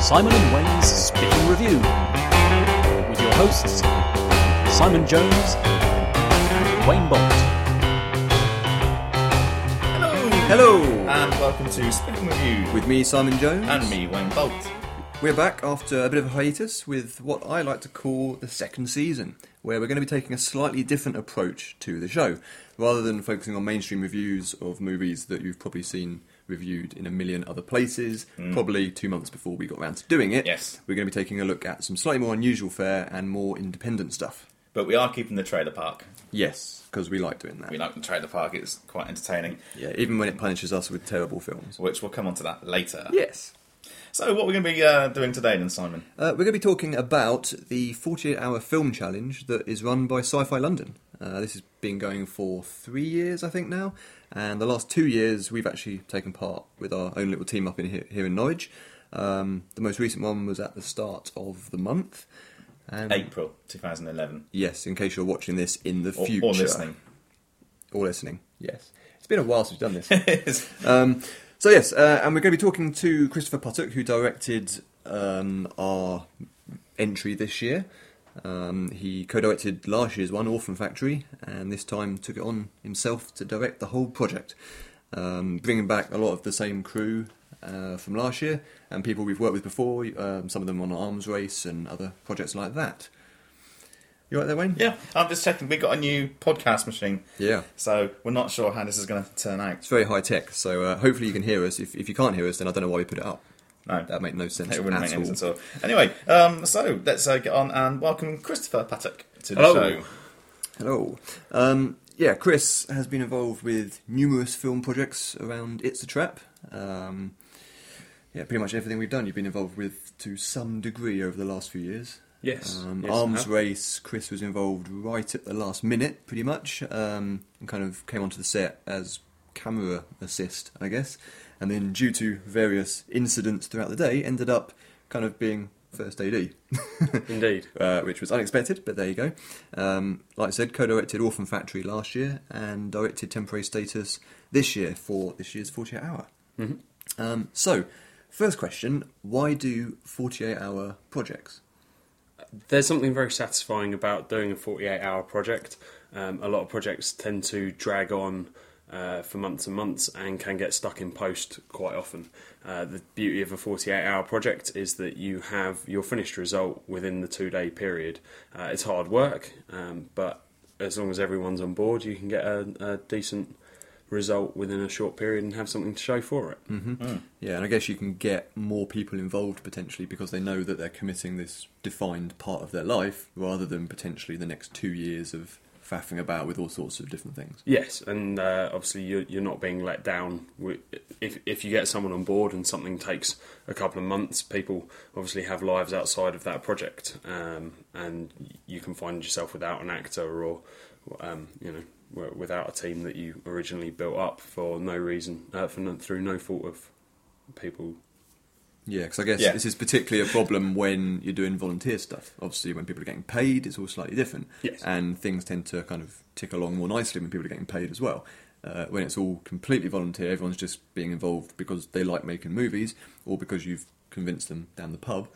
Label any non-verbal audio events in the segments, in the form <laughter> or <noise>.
Simon and Wayne's Speaking Review with your hosts Simon Jones and Wayne Bolt. Hello, hello, And welcome to Speaking with You with me, Simon Jones. and me, Wayne Bolt. We're back after a bit of a hiatus with what I like to call the second season, where we're going to be taking a slightly different approach to the show. Rather than focusing on mainstream reviews of movies that you've probably seen reviewed in a million other places, probably two months before we got around to doing it, Yes. we're going to be taking a look at some slightly more unusual fare and more independent stuff. But we are keeping the trailer park. Yes, because we like doing that. We like the trailer park, it's quite entertaining, Yeah, even when it punishes us with terrible films. which we'll come on to that later. Yes. So, what we're going to be uh, doing today then, Simon? Uh, we're going to be talking about the 48 hour film challenge that is run by Sci Fi London. Uh, this has been going for three years, I think, now. And the last two years, we've actually taken part with our own little team up in here, here in Norwich. Um, the most recent one was at the start of the month. And April 2011. Yes, in case you're watching this in the Or, future. or listening. Or listening, yes. It's been a while since we've done this. <laughs> Um, so yes, uh, and we're going to be talking to Christopher Puttock, who directed um, our entry this year. Um, he co-directed last year's one, Orphan Factory, and this time took it on himself to direct the whole project, um, bringing back a lot of the same crew uh, from last year and people we've worked with before. Um, some of them on Arms Race and other projects like that. You right there, Wayne? yeah, I'm just checking. we got a new podcast machine. Yeah. So, we're not sure how this is going to turn out. It's very high tech, so uh, hopefully you can hear us. If, if you can't hear us, then I don't know why we put it up. No. That make no sense It wouldn't at make any all. sense at all. Anyway, um, so let's uh, get on and welcome Christopher Puttock to the Hello. show. Hello. Um, yeah, Chris has been involved with numerous film projects around It's a Trap. Um, yeah, pretty much everything we've done you've been involved with to some degree over the last few years. Yes, Um, yes, I Arms have. Race, Chris was involved right at the last minute, pretty much, um, and kind of came onto the set as camera assist, I guess. And then, due to various incidents throughout the day, ended up kind of being first AD. <laughs> Indeed. uh, which was unexpected, but there you go. Um, like I said, co-directed Orphan Factory last year and directed Temporary Status this year for this year's 48 Hour. Um, so, first question: Why do 48 hour projects? There's something very satisfying about doing a 48 hour project. Um, a lot of projects tend to drag on uh, for months and months and can get stuck in post quite often. Uh, the beauty of a 48 hour project is that you have your finished result within the two day period. Uh, it's hard work, um, but as long as everyone's on board, you can get a, a decent result within a short period and have something to show for it. Yeah, and I guess you can get more people involved potentially because they know that they're committing this defined part of their life rather than potentially the next two years of faffing about with all sorts of different things. Yes, and uh, obviously you're, you're not being let down. If if you get someone on board and something takes a couple of months, people obviously have lives outside of that project, um, and you can find yourself without an actor or um, you know without a team that you originally built up for no reason, uh, for no, through no fault of people. Yeah, because I guess Yeah. this is particularly a problem when you're doing volunteer stuff. Obviously, when people are getting paid, it's all slightly different. Yes. And things tend to kind of tick along more nicely when people are getting paid as well. Uh, when it's all completely volunteer, everyone's just being involved because they like making movies or because you've convinced them down the pub.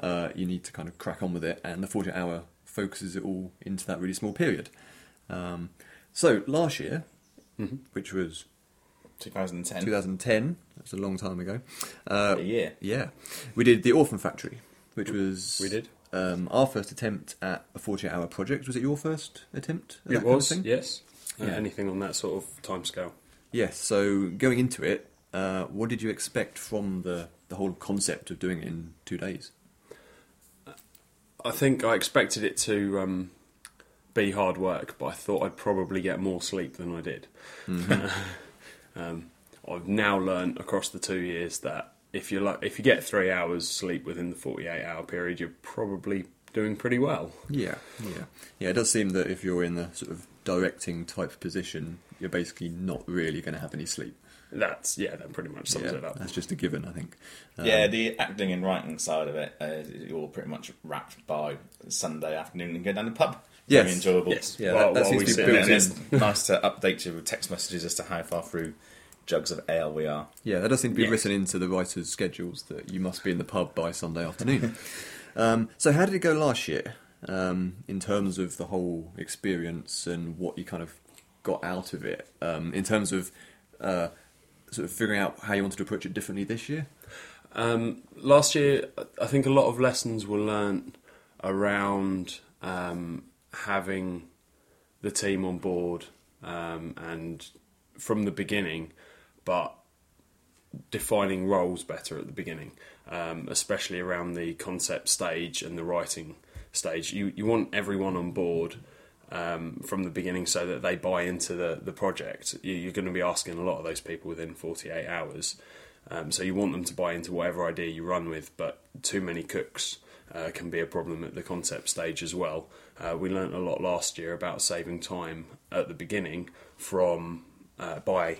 Uh, you need to kind of crack on with it, and the 48 hour focuses it all into that really small period. Um, so, last year, which was 2010. 2010, that's a long time ago. Uh, A year. yeah, we did the Orphan Factory, which was We did. um, our first attempt at a 48 hour project. Was it your first attempt? at that It kind of was thing? yes. Uh, Yeah. anything on that sort of timescale. Yes. So going into it, uh, what did you expect from the the whole concept of doing it in two days? I think I expected it to um, be hard work, but I thought I'd probably get more sleep than I did. <laughs> um, I've now learned across the two years that if you like, if you get three hours sleep within the forty-eight hour period, you're probably doing pretty well. Yeah, yeah, yeah. It does seem that if you're in the sort of directing type position, you're basically not really going to have any sleep. That's yeah, that pretty much sums Yeah, it up. that's just a given, I think. Um, Yeah, the acting and writing side of it uh, is all pretty much wrapped by Sunday afternoon and go down the pub. Yes. Very enjoyable. Yes. Yeah, While- that, that while seems we to be sit built in. it's <laughs> nice to update you with text messages as to how far through jugs of ale we are. Yeah, that does seem to be Yeah. written into the writers' schedules that you must be in the pub by Sunday afternoon. <laughs> um, so, how did it go last year um, in terms of the whole experience and what you kind of got out of it? Um, in terms of uh, sort of figuring out how you wanted to approach it differently this year? Um, last year, I think a lot of lessons were learnt around um, having the team on board um, and from the beginning, but defining roles better at the beginning, um, especially around the concept stage and the writing stage. You you want everyone on board um, from the beginning so that they buy into the the project. You, you're going to be asking a lot of those people within 48 hours. Um, so you want them to buy into whatever idea you run with, but too many cooks uh, can be a problem at the concept stage as well. Uh, we learnt a lot last year about saving time at the beginning from uh, by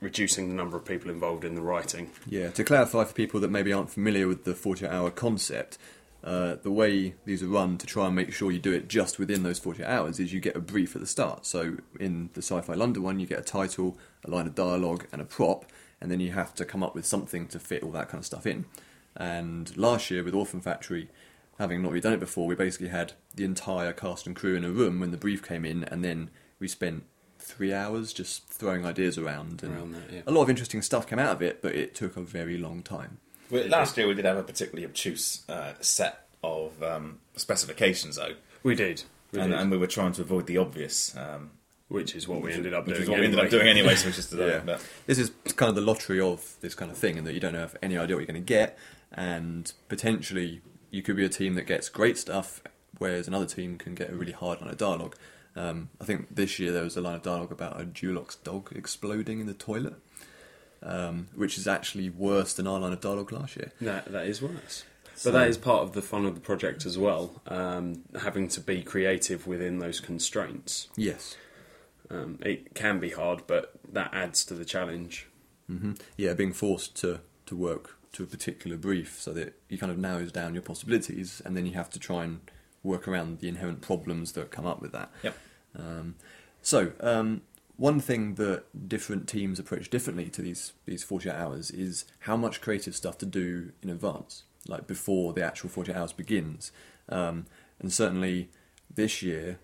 reducing the number of people involved in the writing. Yeah, to clarify for people that maybe aren't familiar with the 48 hour concept, uh, the way these are run to try and make sure you do it just within those 48 hours is you get a brief at the start. So in the Sci Fi London one, you get a title, a line of dialogue, and a prop, and then you have to come up with something to fit all that kind of stuff in. And last year with Orphan Factory, having not really done it before, we basically had the entire cast and crew in a room when the brief came in, and then we spent three hours just throwing ideas around. And Around that, yeah. A lot of interesting stuff came out of it, but it took a very long time. We, last year we did have a particularly obtuse uh, set of um, specifications, though, We did, we and, did. and we were trying to avoid the obvious. Um, which is what we ended up which doing. is what we ended anyway. up doing anyway. So we just <laughs> did Yeah. that. This is kind of the lottery of this kind of thing, in that you don't have any idea what you're going to get, and potentially you could be a team that gets great stuff, whereas another team can get a really hard line of dialogue. Um, I think this year there was a line of dialogue about a Dulux dog exploding in the toilet, um, which is actually worse than our line of dialogue last year. That that is worse. So- But that is part of the fun of the project as well. Um, having to be creative within those constraints. Yes. Um, it can be hard, but that adds to the challenge. hmm Yeah, being forced to, to work to a particular brief so that you kind of narrows down your possibilities, and then you have to try and work around the inherent problems that come up with that. Yep. Um, so, um, one thing that different teams approach differently to these these 48 hours is how much creative stuff to do in advance, like before the actual 48 hours begins. Um, and certainly this year,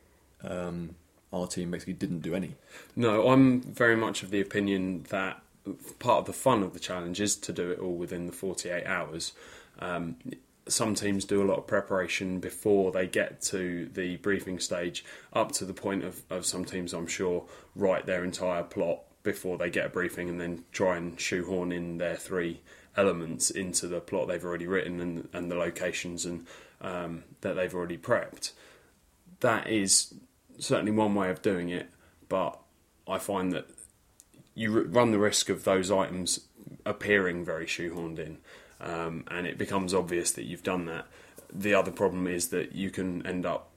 um, our team basically didn't do any. No, I'm very much of the opinion that part of the fun of the challenge is to do it all within the 48 hours. Um, some teams do a lot of preparation before they get to the briefing stage, up to the point of, of some teams, I'm sure, write their entire plot before they get a briefing and then try and shoehorn in their three elements into the plot they've already written and, and the locations and um, that they've already prepped. That is certainly one way of doing it, but I find that you run the risk of those items appearing very shoehorned in, um, and it becomes obvious that you've done that. The other problem is that you can end up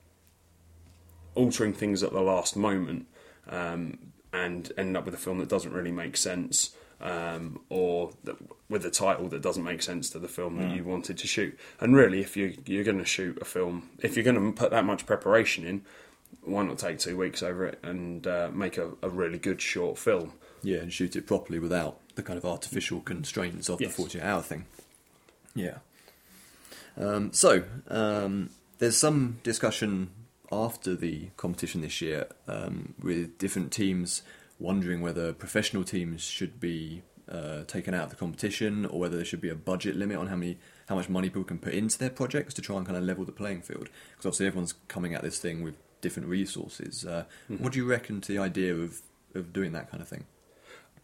altering things at the last moment um, and end up with a film that doesn't really make sense. Um, or that, with a title that doesn't make sense to the film that you wanted to shoot. And really, if you you're going to shoot a film, if you're going to put that much preparation in, why not take two weeks over it and uh, make a, a really good short film? Yeah, and shoot it properly without the kind of artificial constraints of Yes. the 48 hour thing. Yeah. Um, so, um, there's some discussion after the competition this year um, with different teams wondering whether professional teams should be uh, taken out of the competition or whether there should be a budget limit on how many how much money people can put into their projects to try and kind of level the playing field because obviously everyone's coming at this thing with different resources uh, what do you reckon to the idea of, of doing that kind of thing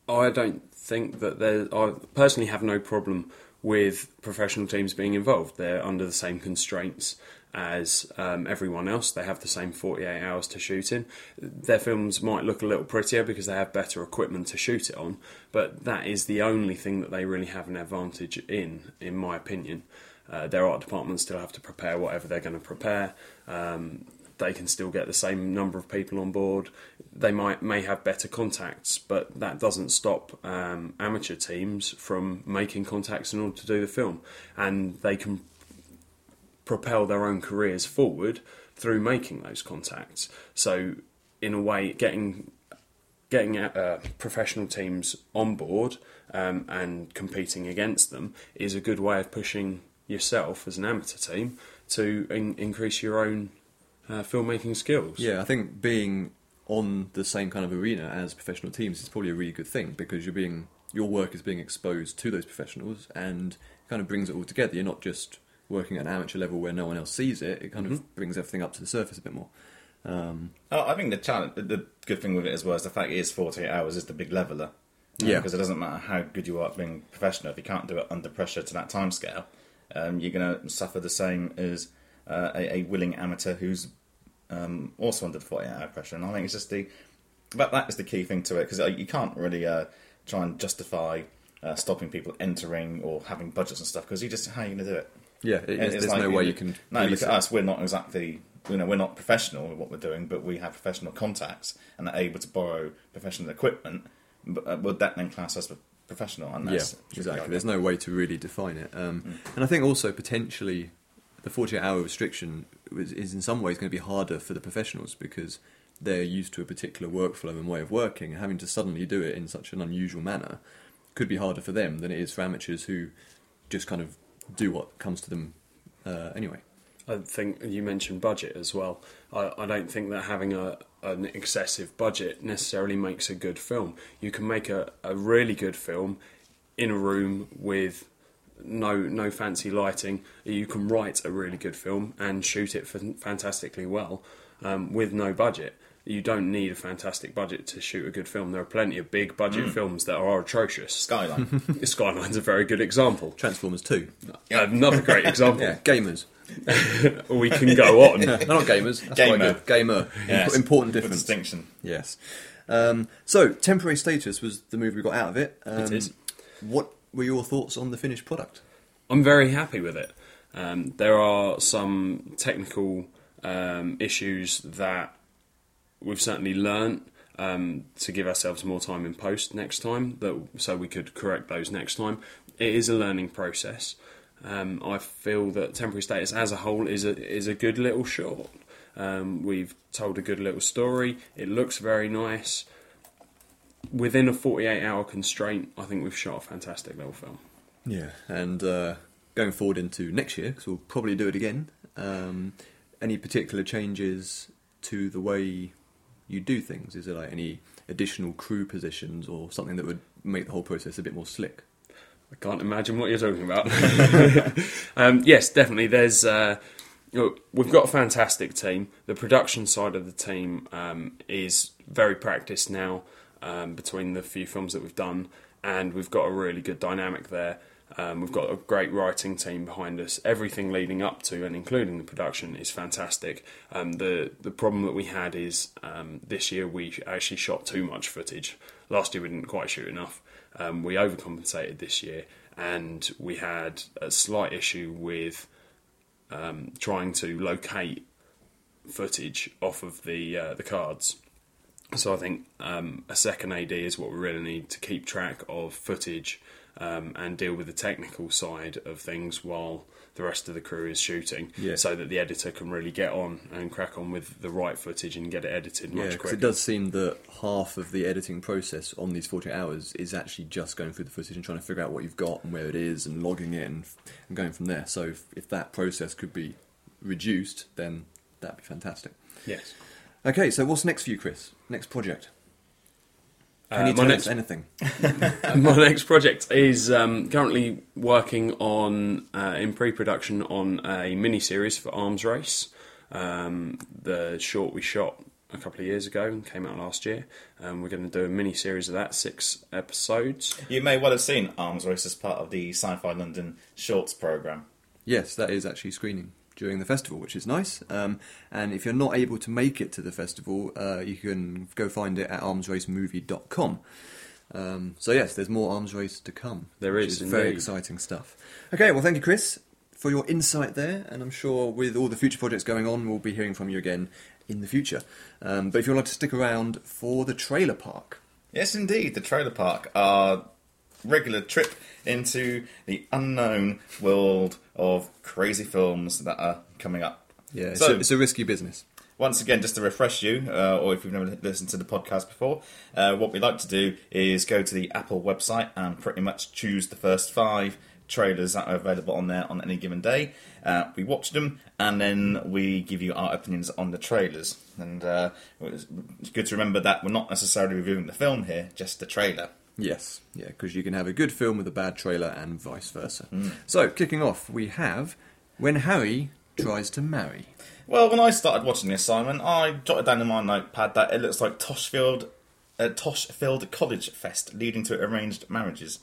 I don't think that there. I personally have no problem with professional teams being involved. They're under the same constraints as um, everyone else. They have the same 48 hours to shoot in. Their films might look a little prettier because they have better equipment to shoot it on, but that is the only thing that they really have an advantage in, in my opinion. Uh, their art departments still have to prepare whatever they're going to prepare. Um, they can still get the same number of people on board. They might may have better contacts, but that doesn't stop um, amateur teams from making contacts in order to do the film, and they can propel their own careers forward through making those contacts. So, in a way, getting getting uh, professional teams on board um, and competing against them is a good way of pushing yourself as an amateur team to in- increase your own uh, filmmaking skills. Yeah, I think being on the same kind of arena as professional teams is probably a really good thing because you're being your work is being exposed to those professionals and it kind of brings it all together. You're not just working at an amateur level where no one else sees it. It kind Mm-hmm. of brings everything up to the surface a bit more. Um, Oh, I think the challenge, the- the good thing with it as well is the fact it is 48 hours is the big leveler. Yeah. Because it doesn't matter how good you are at being professional, if you can't do it under pressure to that time scale, um, you're going to suffer the same as uh, a, a willing amateur who's um, also under the 48 hour pressure. And I think it's just the. But that is the key thing to it because you can't really uh, try and justify uh, stopping people entering or having budgets and stuff because you just how are you going to do it? yeah, it, It's there's like no way you can. No, look at us. We're not exactly. You know, we're not professional at what we're doing, but we have professional contacts and are able to borrow professional equipment. But uh, would that then class us as professional? And Yeah, exactly. There's no way to really define it. Um, And I think also potentially the 48 hour restriction is, is in some ways going to be harder for the professionals because they're used to a particular workflow and way of working. and Having to suddenly do it in such an unusual manner could be harder for them than it is for amateurs who just kind of do what comes to them uh, anyway. I think you mentioned budget as well. I, I don't think that having a an excessive budget necessarily makes a good film. You can make a, a really good film in a room with no no fancy lighting. You can write a really good film and shoot it fantastically well um, with no budget. You don't need a fantastic budget to shoot a good film. There are plenty of big budget films that are atrocious. Skyline. <laughs> Skyline's a very good example. Transformers 2. Another great example. <laughs> Yeah, gamers. <laughs> We can go on. They're not gamers. That's Gamer. quite good. Gamer. Yes. Important With difference. distinction. Yes. Um, so, Temporary Status was the movie we got out of it. Um, It is. What were your thoughts on the finished product? I'm very happy with it. Um, there are some technical um, issues that we've certainly learnt um, to give ourselves more time in post next time, that so we could correct those next time. It is a learning process. Um, I feel that temporary status as a whole is a is a good little short. Um, we've told a good little story. It looks very nice. Within a 48 hour constraint, I think we've shot a fantastic little film. Yeah. And uh, going forward into next year, because we'll probably do it again, um, any particular changes to the way you do things? Is there like any additional crew positions or something that would make the whole process a bit more slick? I can't imagine what you're talking about. <laughs> um, yes, definitely. There's uh, we've got a fantastic team. The production side of the team um, is very practiced now um, between the few films that we've done, and we've got a really good dynamic there. Um, we've got a great writing team behind us. Everything leading up to and including the production is fantastic. Um, the the problem that we had is um, this year we actually shot too much footage. Last year we didn't quite shoot enough. Um, we overcompensated this year, and we had a slight issue with um, trying to locate footage off of the uh, the cards. So I think um, a second AD is what we really need to keep track of footage um, and deal with the technical side of things while the rest of the crew is shooting, Yeah. so that the editor can really get on and crack on with the right footage and get it edited much Yeah, quicker. it does seem that half of the editing process on these 48 hours is actually just going through the footage and trying to figure out what you've got and where it is and logging it and, and going from there. So if, if that process could be reduced, then that'd be fantastic. Yes. Okay, so what's next for you, Chris? Next project? Can Uh, you my tell next- us anything? <laughs> my next project is um, currently working on uh, in pre-production on a mini series for Arms Race. Um, the short we shot a couple of years ago and came out last year. Um, we're going to do a mini series of that, six episodes. You may well have seen Arms Race as part of the Sci-Fi London Shorts programme. Yes, that is actually screening during the festival, which is nice. Um, and if you're not able to make it to the festival, uh, you can go find it at armsracemovie.com. Um, so yes, there's more arms race to come. There is, which is, very exciting stuff. Okay, well, thank you, Chris, for your insight there, and I'm sure with all the future projects going on, we'll be hearing from you again in the future. Um, but if you'd like to stick around for the trailer park, Yes, indeed, the trailer park, our regular trip into the unknown world of crazy films that are coming up. yeah, it's, So- a, it's a risky business. once again, just to refresh you, uh, or if you've never listened to the podcast before, uh, what we like to do is go to the Apple website and pretty much choose the first five trailers that are available on there on any given day. Uh, we watch them and then we give you our opinions on the trailers. And uh, it's good to remember that we're not necessarily reviewing the film here, just the trailer. Yes, yeah, because you can have a good film with a bad trailer and vice versa. So, kicking off, we have When Harry Tries to Marry. Well, when I started watching this, Simon, I jotted down in my notepad that it looks like Toshfield, uh, Toshfield College Fest leading to arranged marriages.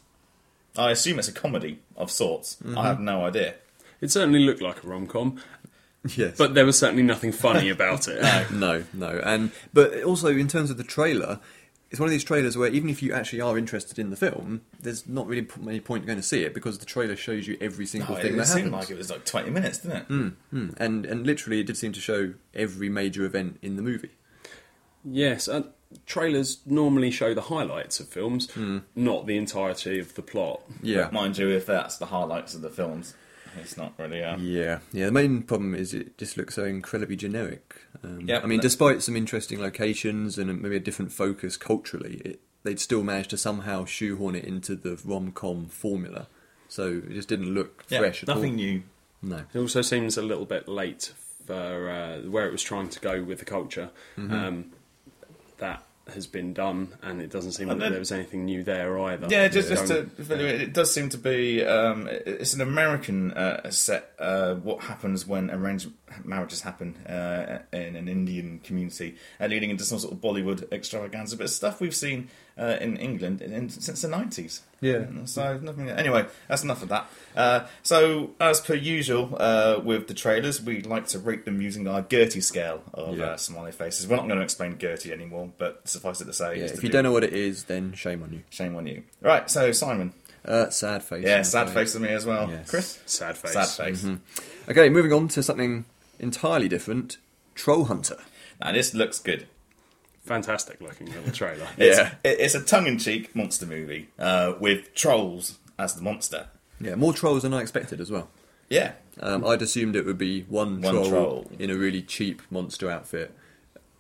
I assume it's a comedy of sorts. I have no idea. It certainly looked like a rom com, Yes. but there was certainly nothing funny about it. <laughs> no, no. And but also in terms of the trailer, it's one of these trailers where even if you actually are interested in the film, there's not really p- any point going to see it because the trailer shows you every single Oh, thing it that seemed happens. like it was like 20 minutes, didn't it? Hmm. And and literally, it did seem to show every major event in the movie. Yes, uh, trailers normally show the highlights of films, not the entirety of the plot. Yeah. Mind you, if that's the highlights of the films, it's not really. Uh, Yeah, yeah. The main problem is it just looks so incredibly generic. Um, Yeah, I mean, despite some interesting locations and maybe a different focus culturally, it, they'd still managed to somehow shoehorn it into the rom com formula. So it just didn't look yeah, fresh at nothing all. new. No. It also seems a little bit late for uh, where it was trying to go with the culture. Um, that has been done, and it doesn't seem And that then- there was anything new there either. Yeah, just, just to fill you it does seem to be um, it's an American uh, set. Uh, what happens when arranged marriages happen uh, in an Indian community, uh, leading into some sort of Bollywood extravaganza, but it's stuff we've seen uh, in England in, in, since the nineties. Yeah. So nothing. Anyway, that's enough of that. Uh, so as per usual uh, with the trailers, we like to rate them using our Gertie scale of Yeah. uh, smiley faces. We're not going to explain Gertie anymore, but suffice it to say, Yeah, if you do- don't know what it is, then shame on you. shame on you. Right, so Simon. Uh, sad face. Yeah, sad afraid. face to me as well. Yes. Chris? sad face. Sad face. Okay, moving on to something entirely different. Troll Hunter. Now, this looks good. Fantastic looking little <laughs> trailer. It's, Yeah. it- it's a tongue in cheek monster movie uh, with trolls as the monster. Yeah, more trolls than I expected as well. Yeah. Um, I'd assumed it would be one, One troll, troll. in a really cheap monster outfit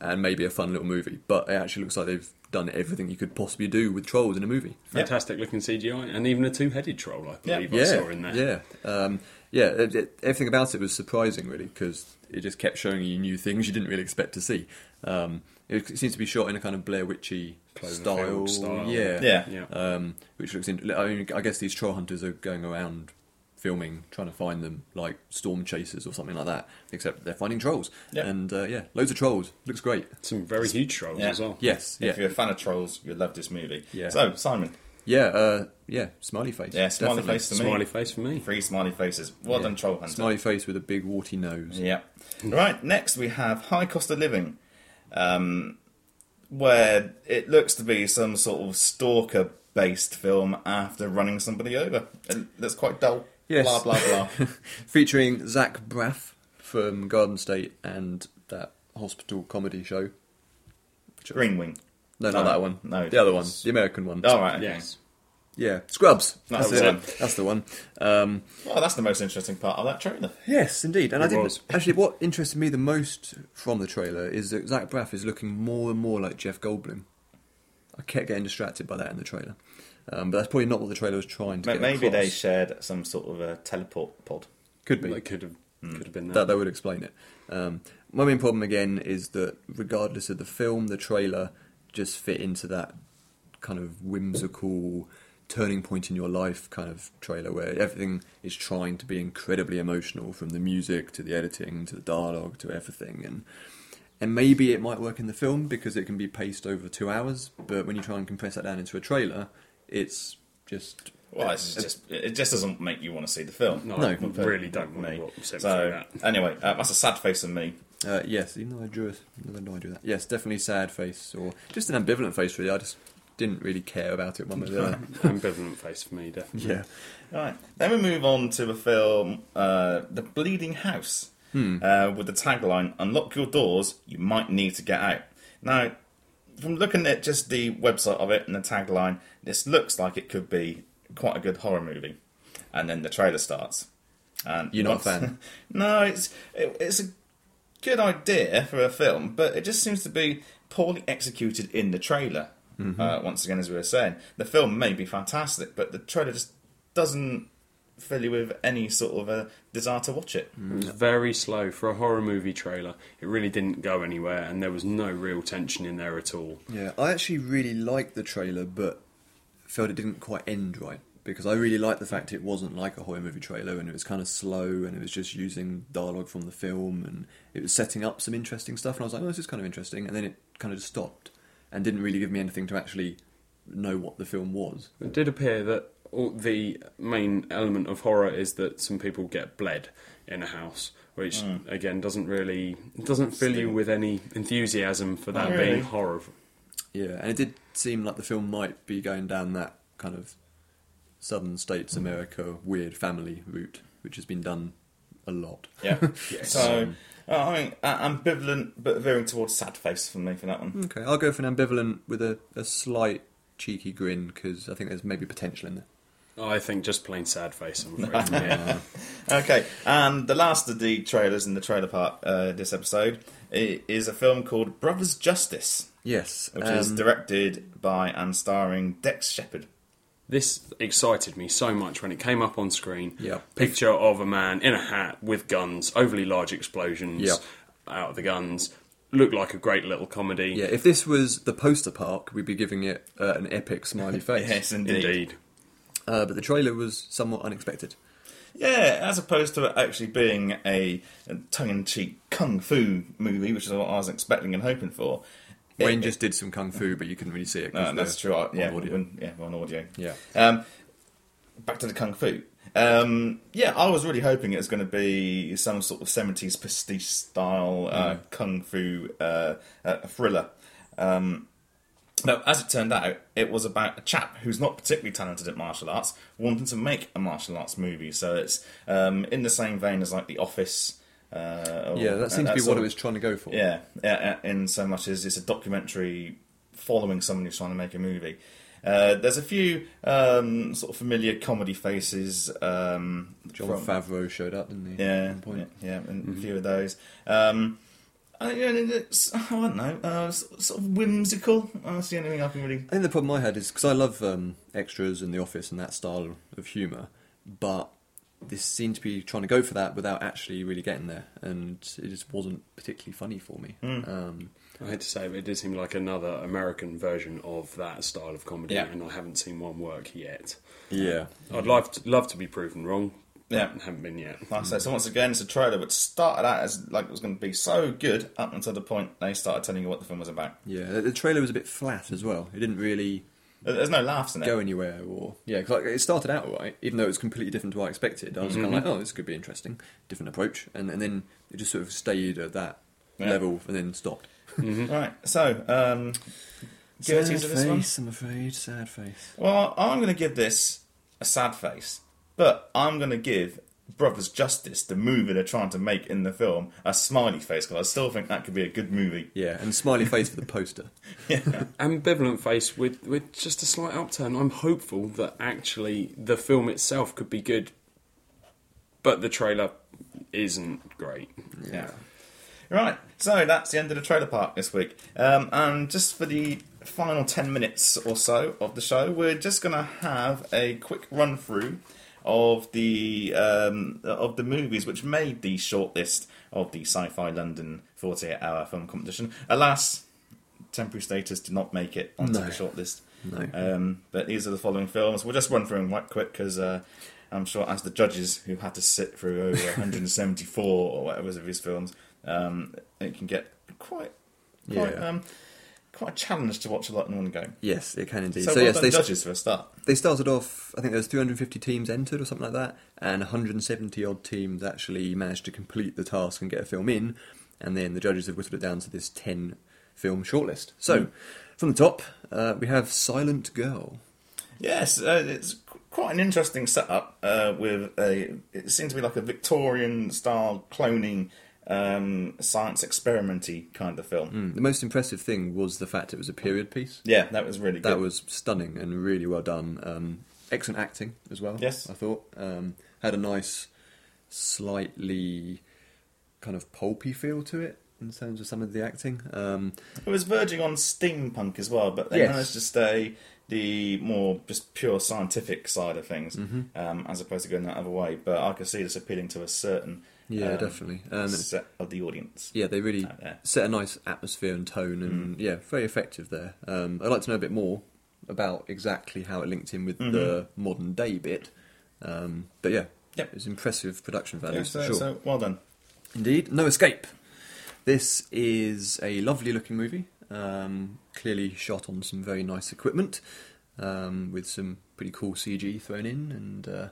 and maybe a fun little movie. But it actually looks like they've done everything you could possibly do with trolls in a movie. Fantastic looking CGI, and even a two-headed troll. I Yeah. believe I yeah, saw in there. yeah, um, yeah. It, it- everything about it was surprising, really, because it just kept showing you new things you didn't really expect to see. Um, it seems to be shot in a kind of Blair Witchy style, style. yeah, Yeah. Yeah. um, which looks. In, I, mean, I guess these troll hunters are going around filming, trying to find them like storm chasers or something like that. Except they're finding trolls, Yeah. and uh, yeah, loads of trolls. Looks great. Some very huge trolls Yeah. as well. Yes, yeah, If you're a fan of trolls, you'll love this movie. Yeah. So, Simon. yeah, uh, yeah. Smiley face. Yeah, smiley definitely. face to me. Smiley face for me. Three smiley faces. Well Yeah. done, Troll Hunter. Smiley face with a big warty nose. Yeah. <laughs> Right, next we have High Cost of Living, um, where it looks to be some sort of stalker based film after running somebody over. It looks quite dull. Yes. Blah, blah, blah. <laughs> featuring Zach Braff from Garden State and that hospital comedy show. Green Wing. No, not No, that one. no, the other one, it's- the American one. All right. Okay. Yes. Yeah, Scrubs. That's That's, the it. one. That's the one. Um, Well, that's the most interesting part of that trailer. yes, indeed. And I It think was. <laughs> actually what interested me the most from the trailer is that Zach Braff is looking more and more like Jeff Goldblum. I kept getting distracted by that in the trailer, um, but that's probably not what the trailer was trying to Ma- get Maybe across. they shared some sort of a teleport pod. could be. They could have could have been that that. that would explain it. Um, my main problem again is that regardless of the film, the trailer just fit into that kind of whimsical turning point in your life kind of trailer where everything is trying to be incredibly emotional from the music to the editing to the dialogue to everything and and maybe it might work in the film because it can be paced over two hours but when you try and compress that down into a trailer it's just Well, it's just it just doesn't make you want to see the film. No, No. I really don't want Me. to sit through So that. anyway, uh, that's a sad face of me. Uh, yes, even though I drew it, even though I drew that. Yes, definitely sad face or just an ambivalent face. Really, I just didn't really care about it one way or the other. <laughs> Ambivalent face for me, definitely. yeah, Right. Then we move on to the film, uh, The Bleeding House, uh, with the tagline "Unlock your doors, you might need to get out." Now, from looking at just the website of it and the tagline, this looks like it could be quite a good horror movie. And then the trailer starts. And You're not a fan? <laughs> no, it's it, it's a good idea for a film, but it just seems to be poorly executed in the trailer. Uh, once again, as we were saying, the film may be fantastic, but the trailer just doesn't fill you with any sort of a desire to watch it. It was very slow for a horror movie trailer. It really didn't go anywhere, and there was no real tension in there at all. Yeah, I actually really liked the trailer, but felt it didn't quite end right because I really liked the fact it wasn't like a horror movie trailer and it was kind of slow and it was just using dialogue from the film and it was setting up some interesting stuff and I was like, oh, this is kind of interesting, and then it kind of just stopped and didn't really give me anything to actually know what the film was. It did appear that all, the main element of horror is that some people get bled in a house, which again doesn't really doesn't fill you with any enthusiasm for that really. being horror. Yeah, and it did seem like the film might be going down that kind of Southern States America weird family route, which has been done a lot. Yeah. <laughs> Yes. So, uh, I mean, uh, ambivalent, but veering towards sad face for me for that one. Okay, I'll go for an ambivalent with a, a slight cheeky grin because I think there's maybe potential in there. I think just plain sad face. I'm afraid. <laughs> yeah. Okay, and the last of the trailers in the trailer part uh, this episode is a film called Brothers Justice, Yes, which is um, directed by and starring Dax Shepard. This excited me so much when it came up on screen. Yeah. Picture of a man in a hat with guns, overly large explosions Yeah. out of the guns. Looked like a great little comedy. yeah. If this was the poster park, we'd be giving it uh, an epic smiley <laughs> face. Yes, indeed. Indeed. Uh, but the trailer was somewhat unexpected. Yeah, as opposed to it actually being a, a tongue-in-cheek kung fu movie, which is what I was expecting and hoping for. Wayne It- just did some kung fu, but you couldn't really see it. No, that's true. I- on Yeah, audio. when- yeah, on audio. Yeah. Um, back to the kung fu. Um, yeah, I was really hoping it was going to be some sort of seventies pastiche style uh, Mm. kung fu uh, uh, thriller. Um, no, as it turned out, it was about a chap who's not particularly talented at martial arts wanting to make a martial arts movie. So it's um, in the same vein as like The Office. Uh, or- Yeah, that seems to be what it was trying to go for. yeah, yeah, in so much as it's a documentary following someone who's trying to make a movie. Uh, there's a few um, sort of familiar comedy faces. Um, John from- Favreau showed up, didn't he? yeah, At one point? yeah, yeah, and a few of those. Um, I, yeah, it's, I don't know, uh, sort of whimsical. That's the only thing I can really. I think the problem I had is because I love um, extras and The Office and that style of humour, but this seemed to be trying to go for that without actually really getting there, and it just wasn't particularly funny for me. Hmm. Um, I hate to say it, but it did seem like another American version of that style of comedy, Yeah. and I haven't seen one work yet. yeah, I'd love to, love to be proven wrong. But Yeah. haven't been yet. Like I say, so once again, it's a trailer which started out as like it was going to be so good up until the point they started telling you what the film was about. yeah. The, the trailer was a bit flat as well. It didn't really There- There's no laughs in it. go anywhere, or yeah, 'cause, like, it started out all right, even though it was completely different to what I expected. I was kind of like, Mm-hmm. oh, this could be interesting, different approach, and, and then it just sort of stayed at that Yeah. level and then stopped. <laughs> Right, so um, give a Sad teaser this one. face, I'm afraid. Sad face. Well, I'm going to give this a sad face, but I'm going to give Brothers Justice, the movie they're trying to make in the film, a smiley face because I still think that could be a good movie. Yeah, and smiley face for the poster. <laughs> Ambivalent face with, with just a slight upturn. I'm hopeful that actually the film itself could be good, but the trailer isn't great. Yeah. Right, so that's the end of the trailer park this week. Um, and just for the final 10 minutes or so of the show, we're just going to have a quick run through of the um, of the movies which made the shortlist of the Sci-Fi London 48 hour film competition. Alas, temporary status did not make it onto No. the shortlist. No. Um, but these are the following films. We'll just run through them quite quick because uh, I'm sure, as the judges who had to sit through over <laughs> 174 or whatever of his films, um, it can get quite, quite, Yeah. Quite a challenge to watch a lot in one go. Yes, it can indeed. So, So, well yes, they, judges for a start. they started off. I think there was 350 teams entered or something like that, and 170 odd teams actually managed to complete the task and get a film in. And then the judges have whittled it down to this 10 film shortlist. So, from the top, uh, we have Silent Girl. Yes, uh, it's quite an interesting setup uh, with a. It seems to be like a Victorian style cloning. Um, science experimenty kind of film. Mm, The most impressive thing was the fact it was a period piece. Yeah, that was really good. That was stunning and really well done. Um, excellent acting as well. Yes. I thought um, had a nice, slightly kind of pulpy feel to it in terms of some of the acting. Um, It was verging on steampunk as well, but they Yes. managed to stay the more just pure scientific side of things, Mm-hmm. um, as opposed to going that other way. But I could see this appealing to a certain yeah, um, definitely. And set of the audience. yeah, they really set a nice atmosphere and tone, and Mm. yeah, very effective there. Um, I'd like to know a bit more about exactly how it linked in with the modern day bit. Um, but yeah, Mm-hmm. Yep. it was impressive production value Yeah, for so, sure. so well done. Indeed, No Escape. This is a lovely looking movie, um, clearly shot on some very nice equipment, um, with some pretty cool CG thrown in, and uh,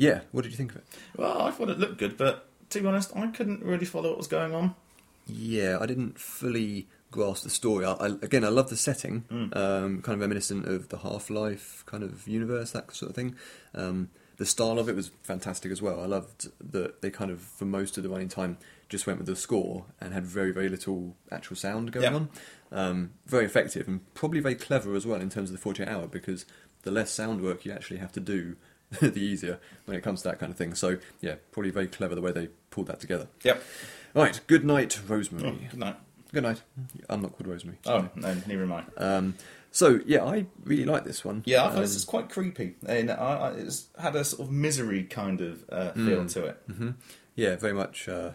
yeah, what did you think of it? Well, I thought it looked good, but to be honest, I couldn't really follow what was going on. Yeah, I didn't fully grasp the story. I, I, again, I love the setting, Mm. um, kind of reminiscent of the Half Life kind of universe, that sort of thing. Um, the style of it was fantastic as well. I loved that they kind of, for most of the running time, just went with the score and had very, very little actual sound going Yeah. on. Um, very effective and probably very clever as well in terms of the 48 hour because the less sound work you actually have to do, <laughs> the easier when it comes to that kind of thing. So, yeah, probably very clever the way they pulled that together. Yep. Right, good night, Oh, Rosemary. good night. Good night. I'm not called Rosemary. Oh, no, neither am I. Um, so yeah, I really like this one. Yeah, I thought Um, this was quite creepy, and I, I, it's had a sort of misery kind of uh, feel to it. mhm. Yeah, very much uh,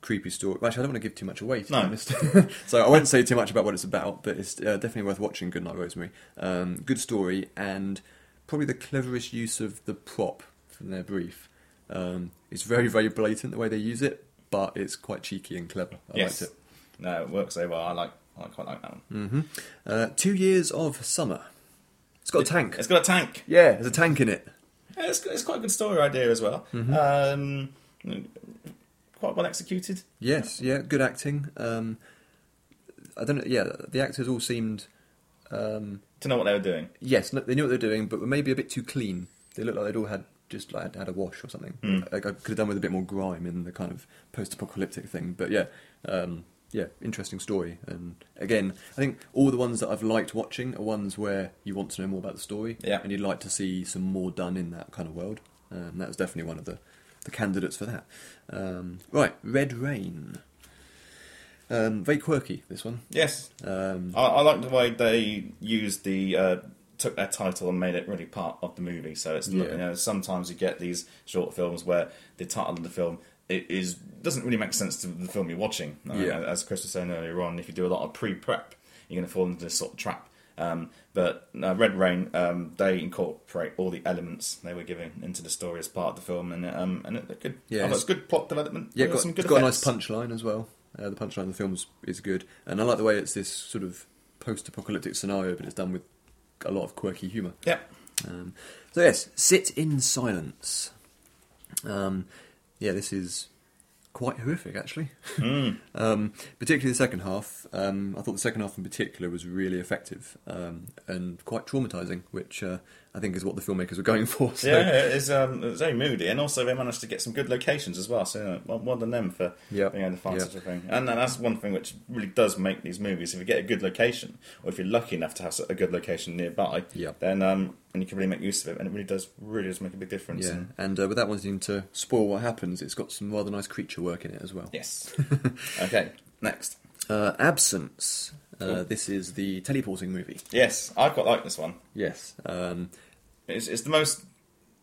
creepy story. Actually, I don't want to give too much away. To No. <laughs> so I won't say too much about what it's about, but it's uh, definitely worth watching. Good night, Rosemary. Um, good story and probably the cleverest use of the prop from their brief. Um, it's very very blatant the way they use it, but it's quite cheeky and clever. I yes. liked it. No, it works very well. I like. I quite like that one. hmm Uh, two years of summer. It's got a tank. It's got a tank. Yeah, there's a tank in it. Yeah, it's, it's quite a good story idea as well. Um, quite well executed. Yes, yeah, good acting. Um, I don't know. Yeah, the actors all seemed. Um, To know what they were doing. yes, no, they knew what they were doing, but were maybe a bit too clean. They looked like they'd all had just like had a wash or something. Mm. Like I could have done with a bit more grime in the kind of post-apocalyptic thing. But yeah, um, yeah, interesting story. And again, I think all the ones that I've liked watching are ones where you want to know more about the story, Yeah. and you'd like to see some more done in that kind of world. Um, that was definitely one of the the candidates for that. Um, right, Red Rain. Um, very quirky, this one. Yes, Um, I, I like the way they used the uh, took their title and made it really part of the movie. So it's Yeah. you know sometimes you get these short films where the title of the film it is doesn't really make sense to the film you're watching. Uh, Yeah. As Chris was saying earlier on, if you do a lot of pre-prep, you're going to fall into this sort of trap. Um, but uh, Red Rain, um, they incorporate all the elements they were giving into the story as part of the film, and um, and it looked good. Yeah, it's- it's good plot development. yeah, got, some good it's got a nice punchline as well. Uh, the punchline of the film is, is good, and I like the way it's this sort of post-apocalyptic scenario, but it's done with a lot of quirky humour. Yeah, Um, so yes, sit in silence. Um, yeah, this is quite horrific, actually. Mm. <laughs> Um, particularly the second half. Um, I thought the second half in particular was really effective um, and quite traumatizing, which uh, I think is what the filmmakers were going <laughs> for. So, Yeah, it's um, it's very moody, and also they managed to get some good locations as well. So, you know, well, well done them for Yep. being able to find Yep. such a thing. And, and that's one thing which really does make these movies. If you get a good location, or if you're lucky enough to have a good location nearby, Yep. then um, and you can really make use of it, and it really does really does make a big difference. Yeah, And- and uh, without wanting to spoil what happens, it's got some rather nice creature work in it as well. yes. <laughs> okay. Next. Uh, Absence. Uh, this is the teleporting movie. Yes, I quite like this one. Yes. Um, It's, it's the most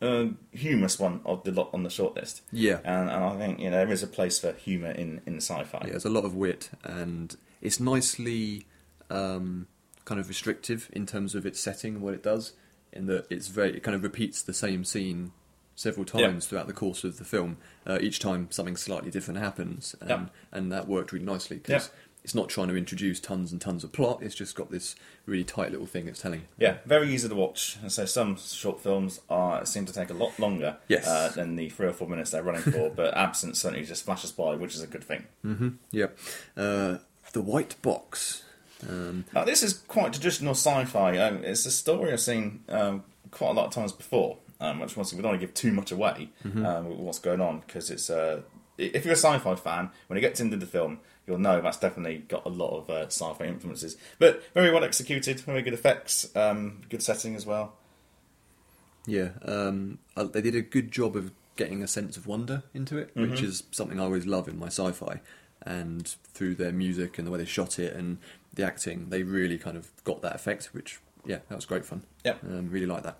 uh, humorous one of the lot on the shortlist. yeah. And, and I think you know there is a place for humour in, in sci-fi. Yeah, there's a lot of wit, and it's nicely um, kind of restrictive in terms of its setting and what it does. In that it's very, it kind of repeats the same scene several Yeah. times throughout the course of the film. Uh, each time something slightly different happens, and, Yeah. and that worked really nicely because Yeah. It's not trying to introduce tons and tons of plot. It's just got this really tight little thing it's telling. Yeah, very easy to watch. And so some short films are seem to take a lot longer Yes. uh, than the three or four minutes they're running for. <laughs> but Absence certainly just flashes by, which is a good thing. Mm-hmm. Yeah. Uh, the White Box. Um, Now, this is quite traditional sci-fi. Um, it's a story I've seen um, quite a lot of times before. Um, which once we don't want to give too much away um, with what's going on because it's uh, if you're a sci-fi fan, when it gets into the film, you'll know that's definitely got a lot of uh, sci-fi influences. But very well executed, very good effects, um, good setting as well. Yeah, um, uh, they did a good job of getting a sense of wonder into it, which Mm-hmm. is something I always love in my sci-fi. And through their music and the way they shot it and the acting, they really kind of got that effect. Which, yeah, that was great fun. Yeah, um, really like that.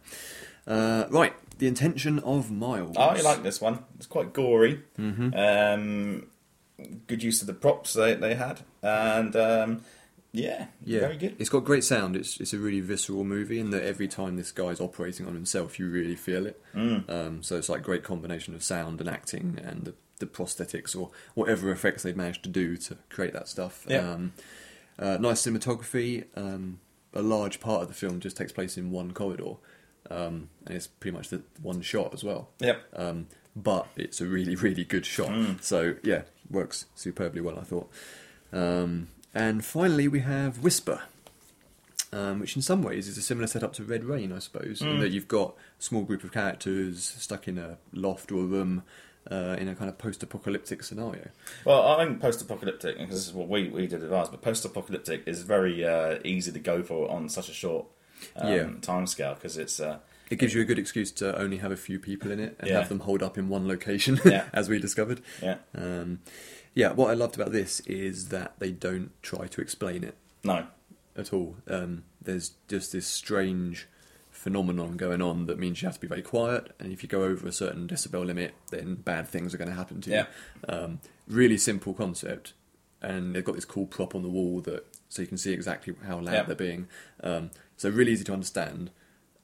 Uh, right, the intention of Miles. I like this one. It's quite gory. Mm-hmm. Um, good use of the props they, they had, and um, yeah, Yeah, very good. It's got great sound. It's it's a really visceral movie, and that every time this guy's operating on himself, you really feel it. Mm. Um, so it's like great combination of sound and acting and the, the prosthetics or whatever effects they've managed to do to create that stuff. Yeah. Um, uh, nice cinematography. Um, a large part of the film just takes place in one corridor, um, and it's pretty much the one shot as well. Yep. Um, but it's a really, <laughs> really good shot. Mm. So yeah, works superbly well, I thought. Um, and finally, we have Whisper, um, which in some ways is a similar setup to Red Rain, I suppose, in Mm. that you've got a small group of characters stuck in a loft or a room uh, in a kind of post-apocalyptic scenario. Well, I think post-apocalyptic, because this is what we, we did with ours, but post-apocalyptic is very uh, easy to go for on such a short um, Yeah. time scale because it's uh, It gives you a good excuse to only have a few people in it and Yeah. have them hold up in one location, Yeah. <laughs> as we discovered. yeah Um, yeah, what I loved about this is that they don't try to explain it no at all. Um, there's just this strange phenomenon going on that means you have to be very quiet, and if you go over a certain decibel limit, then bad things are going to happen to you. Yeah. Um, really simple concept, and they've got this cool prop on the wall that so you can see exactly how loud Yeah. they're being. Um, so really easy to understand.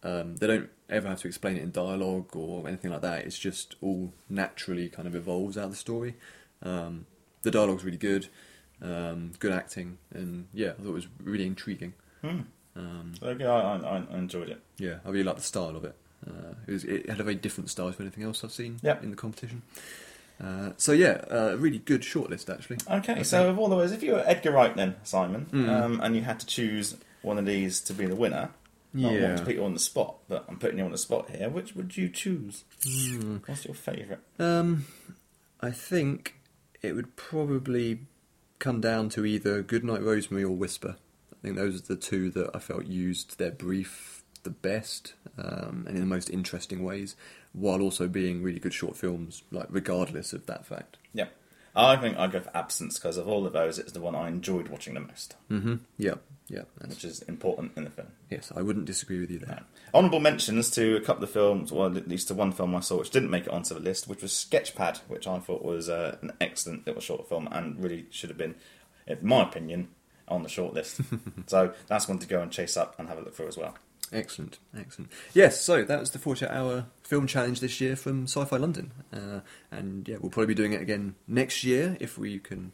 Um, they don't ever have to explain it in dialogue or anything like that. It's just all naturally kind of evolves out of the story. Um, the dialogue's really good, um, good acting, and yeah, I thought it was really intriguing. Hmm. Um, So, I, I, I enjoyed it. yeah, I really liked the style of it. Uh, it, was, it had a very different style to anything else I've seen Yep. in the competition. Uh, so yeah, uh, really good shortlist actually. Okay, so of all the ways, if you were Edgar Wright then, Simon, Mm. um, and you had to choose one of these to be the winner, not Yeah. want to put you on the spot, but I'm putting you on the spot here, which would you choose? Hmm. What's your favourite? Um, I think it would probably come down to either Goodnight Rosemary or Whisper. I think those are the two that I felt used their brief the best um, and in the most interesting ways, while also being really good short films. Like regardless of that fact. Yeah. I think I'd go for Absence because of all of those, it's the one I enjoyed watching the most, Mm-hmm. Yeah, yeah. Which is important in the film. yes, I wouldn't disagree with you there. No. Honourable mentions to a couple of films, well, at least to one film I saw which didn't make it onto the list, which was Sketchpad, which I thought was uh, an excellent little short film and really should have been, in my opinion, on the short list. <laughs> so that's one to go and chase up and have a look through as well. Excellent, excellent. Yes, so that was the 48 hour film challenge this year from Sci Fi London. Uh, and yeah, we'll probably be doing it again next year if we can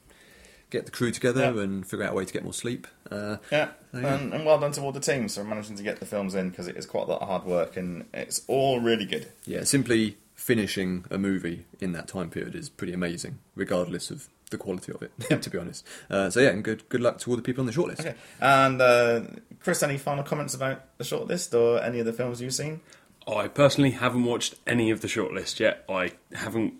get the crew together Yeah. and figure out a way to get more sleep. Uh, Yeah, So, yeah. And, and well done to all the teams for managing to get the films in because it is quite a lot of hard work and it's all really good. yeah, simply finishing a movie in that time period is pretty amazing, regardless of the quality of it, <laughs> to be honest. Uh, so yeah, and good good luck to all the people on the shortlist. Okay. And uh, Chris, any final comments about the shortlist or any of the films you've seen? I personally haven't watched any of the shortlist yet. I haven't.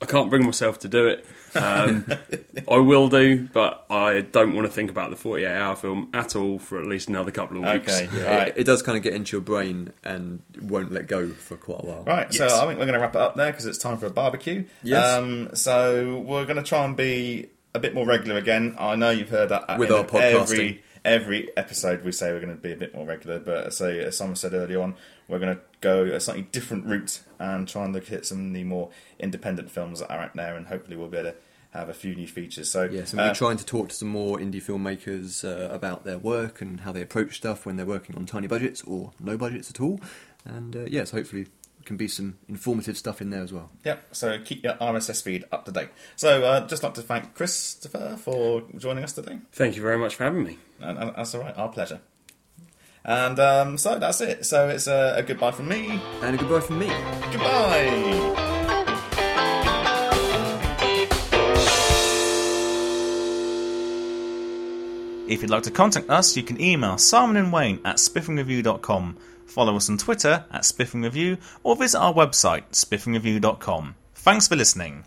I can't bring myself to do it. Um, <laughs> I will do, but I don't want to think about the 48 hour film at all for at least another couple of weeks. Okay, Yeah, right. it, it does kind of get into your brain and won't let go for quite a while. Right, Yes. so I think we're going to wrap it up there because it's time for a barbecue. Yes. Um, so we're going to try and be a bit more regular again. I know you've heard that With in our podcasting. Every, every episode we say we're going to be a bit more regular, but so as Simon said earlier on, we're going to go a slightly different route and try and look at some of the more independent films that are out there, and hopefully we'll be able to have a few new features. So Yes, and uh, we're trying to talk to some more indie filmmakers uh, about their work and how they approach stuff when they're working on tiny budgets or no budgets at all. And uh, yes, hopefully can be some informative stuff in there as well. Yep, so keep your RSS feed up to date. So, uh, just like to thank Christopher for joining us today. Thank you very much for having me. And, and that's all right, our pleasure. And um, so that's it. So it's a, a goodbye from me. And a goodbye from me. Goodbye. If you'd like to contact us, you can email Simon and Wayne at spiffingreview.com, follow us on Twitter at spiffingreview, or visit our website, spiffingreview.com. Thanks for listening.